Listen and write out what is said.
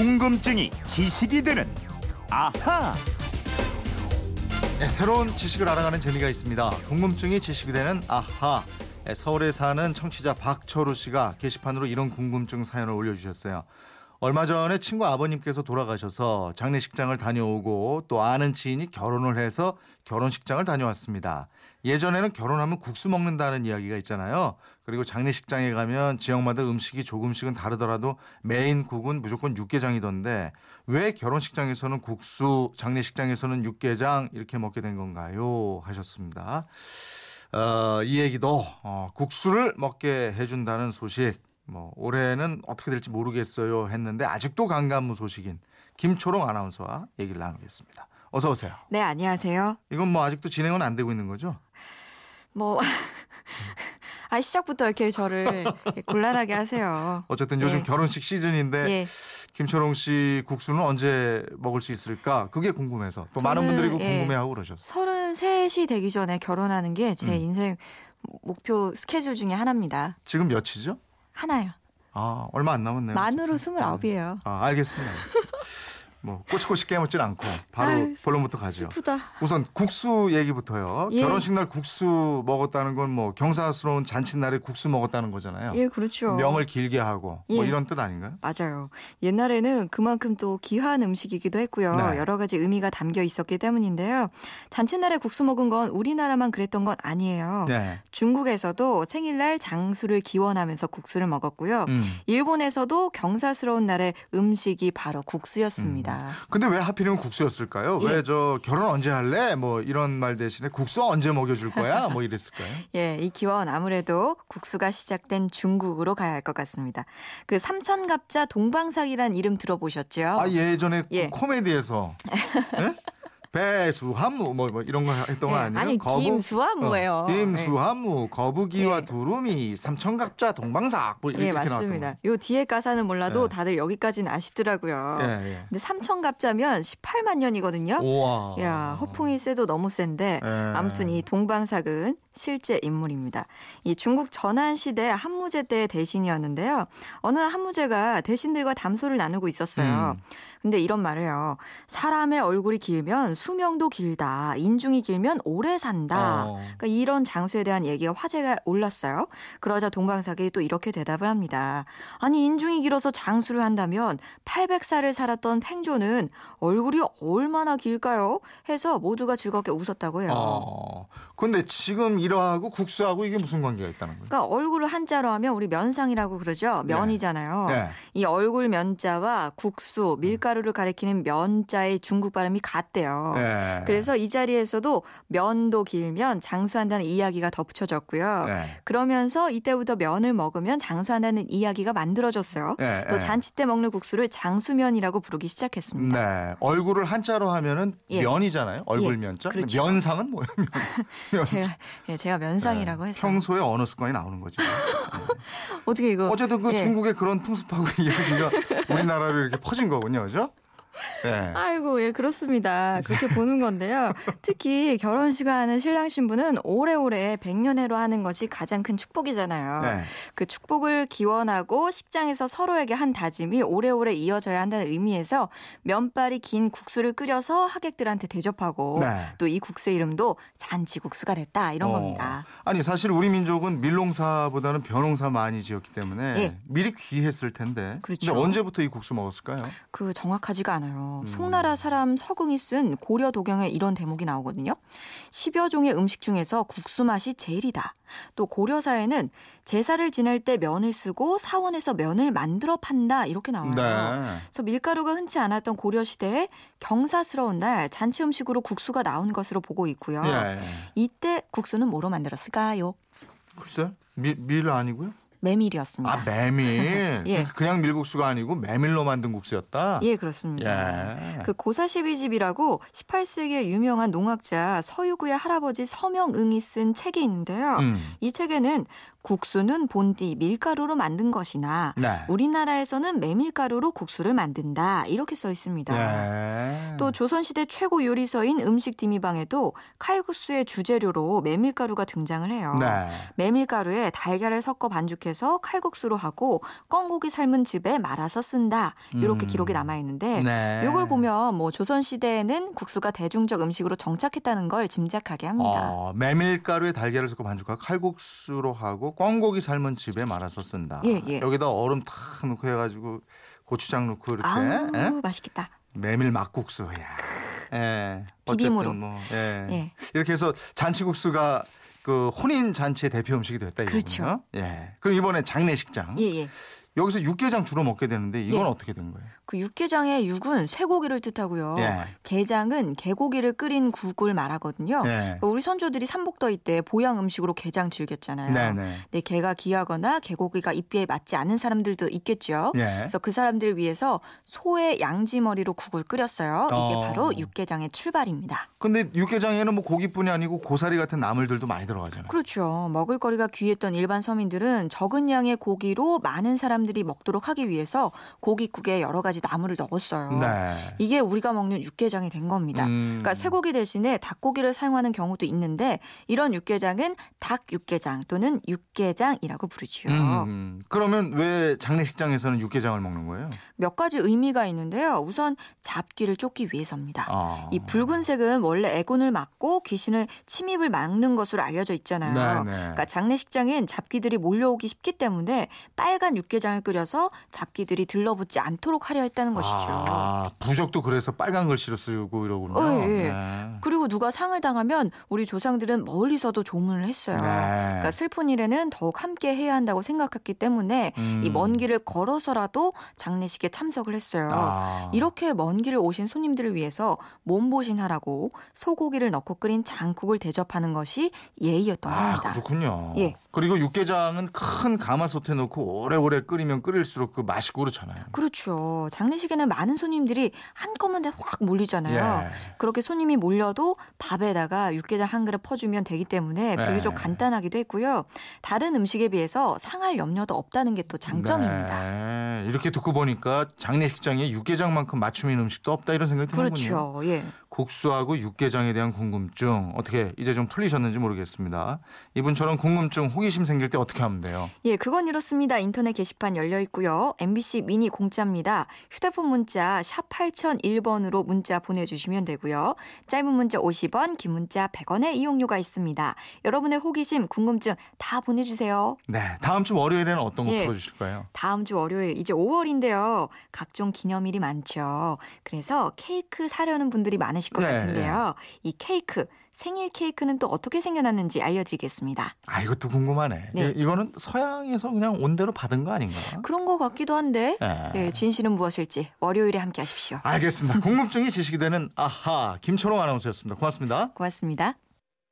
궁금증이 지식이 되는 아하. 네, 새로운 지식을 알아가는 재미가 있습니다. 궁금증이 지식이 되는 아하. 네, 서울에 사는 청취자 박철우 씨가 게시판으로 이런 궁금증 사연을 올려주셨어요. 얼마 전에 친구 아버님께서 돌아가셔서 장례식장을 다녀오고 또 아는 지인이 결혼을 해서 결혼식장을 다녀왔습니다. 예전에는 결혼하면 국수 먹는다는 이야기가 있잖아요. 그리고 장례식장에 가면 지역마다 음식이 조금씩은 다르더라도 메인 국은 무조건 육개장이던데 왜 결혼식장에서는 국수, 장례식장에서는 육개장 이렇게 먹게 된 건가요? 하셨습니다. 어, 이 얘기도 어, 국수를 먹게 해준다는 소식 뭐 올해는 어떻게 될지 모르겠어요 했는데 아직도 강간무 소식인 김초롱 아나운서와 얘기를 나누겠습니다. 어서 오세요. 네, 안녕하세요. 이건 뭐 아직도 진행은 안 되고 있는 거죠? 뭐, 아, 시작부터 이렇게 저를 곤란하게 하세요. 어쨌든 요즘 예. 결혼식 시즌인데 예. 김초롱 씨 국수는 언제 먹을 수 있을까? 그게 궁금해서 또 많은 분들이 그 예. 궁금해하고 그러셨어요. 33이 되기 전에 결혼하는 게제 음. 인생 목표 스케줄 중에 하나입니다. 지금 몇이죠? 하나요. 아 얼마 안 남았네요. 만으로 어쨌든. 29이에요. 아 알겠습니다. 알겠습니다. 뭐 꼬치꼬치 깨묻진 않고 바로 아유, 본론부터 가죠. 슬프다. 우선 국수 얘기부터요. 예. 결혼식 날 국수 먹었다는 건 뭐 경사스러운 잔칫날에 국수 먹었다는 거잖아요. 예, 그렇죠. 명을 길게 하고 뭐 예. 이런 뜻 아닌가요? 맞아요. 옛날에는 그만큼 또 귀한 음식이기도 했고요. 네. 여러 가지 의미가 담겨 있었기 때문인데요. 잔칫날에 국수 먹은 건 우리나라만 그랬던 건 아니에요. 네. 중국에서도 생일날 장수를 기원하면서 국수를 먹었고요. 음. 일본에서도 경사스러운 날의 음식이 바로 국수였습니다. 근데 왜 하필이면 국수였을까요? 예. 왜저 결혼 언제 할래? 뭐 이런 말 대신에 국수 언제 먹여줄 거야? 뭐 이랬을까요? 예, 이 기원 아무래도 국수가 시작된 중국으로 가야 할 것 같습니다. 그 삼천갑자 동방삭이란 이름 들어보셨죠? 아 예전에 예. 그 코미디에서 예? 배수함무 뭐, 뭐 이런 거 했던 거 예, 아니에요? 아니, 김수함무예요. 어, 김수함무 거북이와 예. 두루미 삼천갑자 동방삭 뭐 이렇게 예, 맞습니다. 요 뒤에 가사는 몰라도 네. 다들 여기까지는 아시더라고요. 거. 예, 예. 근데 삼천갑자면 18만 년이거든요. 우와. 야, 허풍이 세도 너무 센데 예. 아무튼 이 동방삭은 실제 인물입니다. 이 중국 전한 시대 한무제 때의 대신이었는데요. 어느 한무제가 대신들과 담소를 나누고 있었어요. 음. 근데 이런 말을 해요. 사람의 얼굴이 길면 수명도 길다. 인중이 길면 오래 산다. 어. 그러니까 이런 장수에 대한 얘기가 화제가 올랐어요. 그러자 동방삭이 또 이렇게 대답을 합니다. 아니 인중이 길어서 장수를 한다면 800살을 살았던 팽조는 얼굴이 얼마나 길까요? 해서 모두가 즐겁게 웃었다고 해요. 어. 근데 지금 이러하고 국수하고 이게 무슨 관계가 있다는 거예요? 그러니까 얼굴을 한자로 하면 우리 면상이라고 그러죠. 면이잖아요. 네. 이 얼굴 면자와 국수, 밀가루를 가리키는 면자의 중국 발음이 같대요. 네. 그래서 이 자리에서도 면도 길면 장수한다는 이야기가 덧붙여졌고요. 네. 그러면서 이때부터 면을 먹으면 장수한다는 이야기가 만들어졌어요. 네, 또 네. 잔치 때 먹는 국수를 장수면이라고 부르기 시작했습니다. 네. 얼굴을 한자로 하면은 예. 면이잖아요. 얼굴 예, 면자. 그렇죠. 면상은 뭐예요? 면. 면. 제가, 예, 제가 면상이라고 해서 평소에 언어 습관이 나오는 거죠. 어떻게 이거 어쨌든 그 예. 중국의 그런 풍습하고 이야기가 우리나라로 이렇게 퍼진 거군요. 그죠? 네. 아이고, 예, 그렇습니다. 그렇게 보는 건데요. 특히 결혼식을 하는 신랑 신부는 오래오래 백년해로 하는 것이 가장 큰 축복이잖아요. 네. 그 축복을 기원하고 식장에서 서로에게 한 다짐이 오래오래 이어져야 한다는 의미에서 면발이 긴 국수를 끓여서 하객들한테 대접하고 네. 또이 국수의 이름도 잔치국수가 됐다 이런 어. 겁니다. 아니 사실 우리 민족은 밀농사보다는 벼농사 많이 지었기 때문에 예. 미리 귀했을 텐데. 그렇죠. 근데 언제부터 이 국수 먹었을까요? 그 정확하지가 않 아요. 음. 송나라 사람 서궁이 쓴 고려 도경에 이런 대목이 나오거든요. 10여 종의 음식 중에서 국수 맛이 제일이다. 또 고려사에는 제사를 지낼 때 면을 쓰고 사원에서 면을 만들어 판다 이렇게 나와요. 네. 그래서 밀가루가 흔치 않았던 고려 시대에 경사스러운 날 잔치 음식으로 국수가 나온 것으로 보고 있고요. 예. 이때 국수는 뭐로 만들었을까요? 글쎄 밀, 밀 아니고요? 메밀이었습니다. 아 메밀. 예. 그냥 밀국수가 아니고 메밀로 만든 국수였다. 예, 그렇습니다. 예. 그 고사시비집이라고 18세기의 유명한 농학자 서유구의 할아버지 서명응이 쓴 책이 있는데요. 음. 이 책에는 국수는 본디 밀가루로 만든 것이나 네. 우리나라에서는 메밀가루로 국수를 만든다. 이렇게 써 있습니다. 네. 또 조선시대 최고 요리서인 음식 디미방에도 칼국수의 주재료로 메밀가루가 등장을 해요. 네. 메밀가루에 달걀을 섞어 반죽해서 칼국수로 하고 꿩고기 삶은 즙에 말아서 쓴다. 이렇게 음. 기록이 남아 있는데 네. 이걸 보면 뭐 조선 시대에는 국수가 대중적 음식으로 정착했다는 걸 짐작하게 합니다. 어, 메밀가루에 달걀을 섞어 반죽하고 칼국수로 하고 꿩고기 삶은 집에 말아서 쓴다. 예, 예. 여기다 얼음 탁 넣고 해가지고 고추장 넣고 이렇게 아우 예? 맛있겠다. 메밀 막국수. 야. 예. 비빔으로. 어쨌든 뭐, 예. 예. 이렇게 해서 잔치국수가 그 혼인 잔치의 대표 음식이 됐다 이거군요. 그렇죠. 예. 그럼 이번에 장례식장. 예, 예. 여기서 육개장 주로 먹게 되는데 이건 예. 어떻게 된 거예요? 그 육개장의 육은 쇠고기를 뜻하고요. 예. 게장은 개고기를 끓인 국을 말하거든요. 예. 그러니까 우리 선조들이 삼복더위 때 보양 음식으로 게장 즐겼잖아요. 네네. 근데 게가 귀하거나 개고기가 입비에 맞지 않는 사람들도 있겠죠. 예. 그래서 그 사람들을 위해서 소의 양지머리로 국을 끓였어요. 이게 어. 바로 육개장의 출발입니다. 근데 육개장에는 뭐 고기뿐이 아니고 고사리 같은 나물들도 많이 들어가잖아요. 그렇죠. 먹을거리가 귀했던 일반 서민들은 적은 양의 고기로 많은 사람들이 먹도록 하기 위해서 고깃국에 여러 가지 나물을 넣었어요. 네. 이게 우리가 먹는 육개장이 된 겁니다. 음. 그러니까 쇠고기 대신에 닭고기를 사용하는 경우도 있는데 이런 육개장은 닭 육개장 또는 육개장이라고 부르지요. 음, 그러면 왜 장례식장에서는 육개장을 먹는 거예요? 몇 가지 의미가 있는데요. 우선 잡귀를 쫓기 위해서입니다. 아. 이 붉은색은 원래 애군을 막고 귀신을 침입을 막는 것으로 알려져 있잖아요. 네 네. 그러니까 장례식장엔 잡귀들이 몰려오기 쉽기 때문에 빨간 육개장을 끓여서 잡귀들이 들러붙지 않도록 하려 했다는 것이죠. 아, 부적도 그래서 빨간 글씨로 쓰고 이러군요. 어, 예. 네. 그리고 누가 상을 당하면 우리 조상들은 멀리서도 조문을 했어요. 네. 그러니까 슬픈 일에는 더욱 함께 해야 한다고 생각했기 때문에 음. 이먼 길을 걸어서라도 장례식에 참석을 했어요. 아. 이렇게 먼 길을 오신 손님들을 위해서 몸보신하라고 소고기를 넣고 끓인 장국을 대접하는 것이 예의였던 아, 겁니다. 그렇군요. 예. 그리고 육개장은 큰 가마솥에 넣고 오래오래 끓이면 끓일수록 그 맛있고 그렇잖아요. 그렇죠. 장례식에는 많은 손님들이 한꺼번에 확 몰리잖아요. 예. 그렇게 손님이 몰려도 밥에다가 육개장 한 그릇 퍼주면 되기 때문에 네. 비교적 간단하기도 했고요. 다른 음식에 비해서 상할 염려도 없다는 게 또 장점입니다. 네. 이렇게 듣고 보니까 장례식장에 육개장만큼 맞춤인 음식도 없다 이런 생각이 드는군요. 그렇죠. 예. 국수하고 육개장에 대한 궁금증 어떻게 이제 좀 풀리셨는지 모르겠습니다. 이분처럼 궁금증, 호기심 생길 때 어떻게 하면 돼요? 예, 그건 이렇습니다. 인터넷 게시판 열려 있고요. MBC 미니 공짜입니다. 휴대폰 문자 샵 8001번으로 문자 보내주시면 되고요. 짧은 문자 50원, 긴 문자 100원의 이용료가 있습니다. 여러분의 호기심, 궁금증 다 보내주세요. 네, 다음 주 월요일에는 어떤 거 예. 풀어주실 거예요? 다음 주 월요일 이제 5월인데요. 각종 기념일이 많죠. 그래서 케이크 사려는 분들이 많으실 것 네, 같은데요. 이 케이크 생일 케이크는 또 어떻게 생겨났는지 알려드리겠습니다. 아 이것도 궁금하네. 네. 이- 이거는 서양에서 그냥 온대로 받은 거 아닌가? 그런 것 같기도 한데 네. 예, 진실은 무엇일지 월요일에 함께 하십시오. 알겠습니다. 궁금증이 지식이 되는 아하 김초롱 아나운서였습니다. 고맙습니다. 고맙습니다.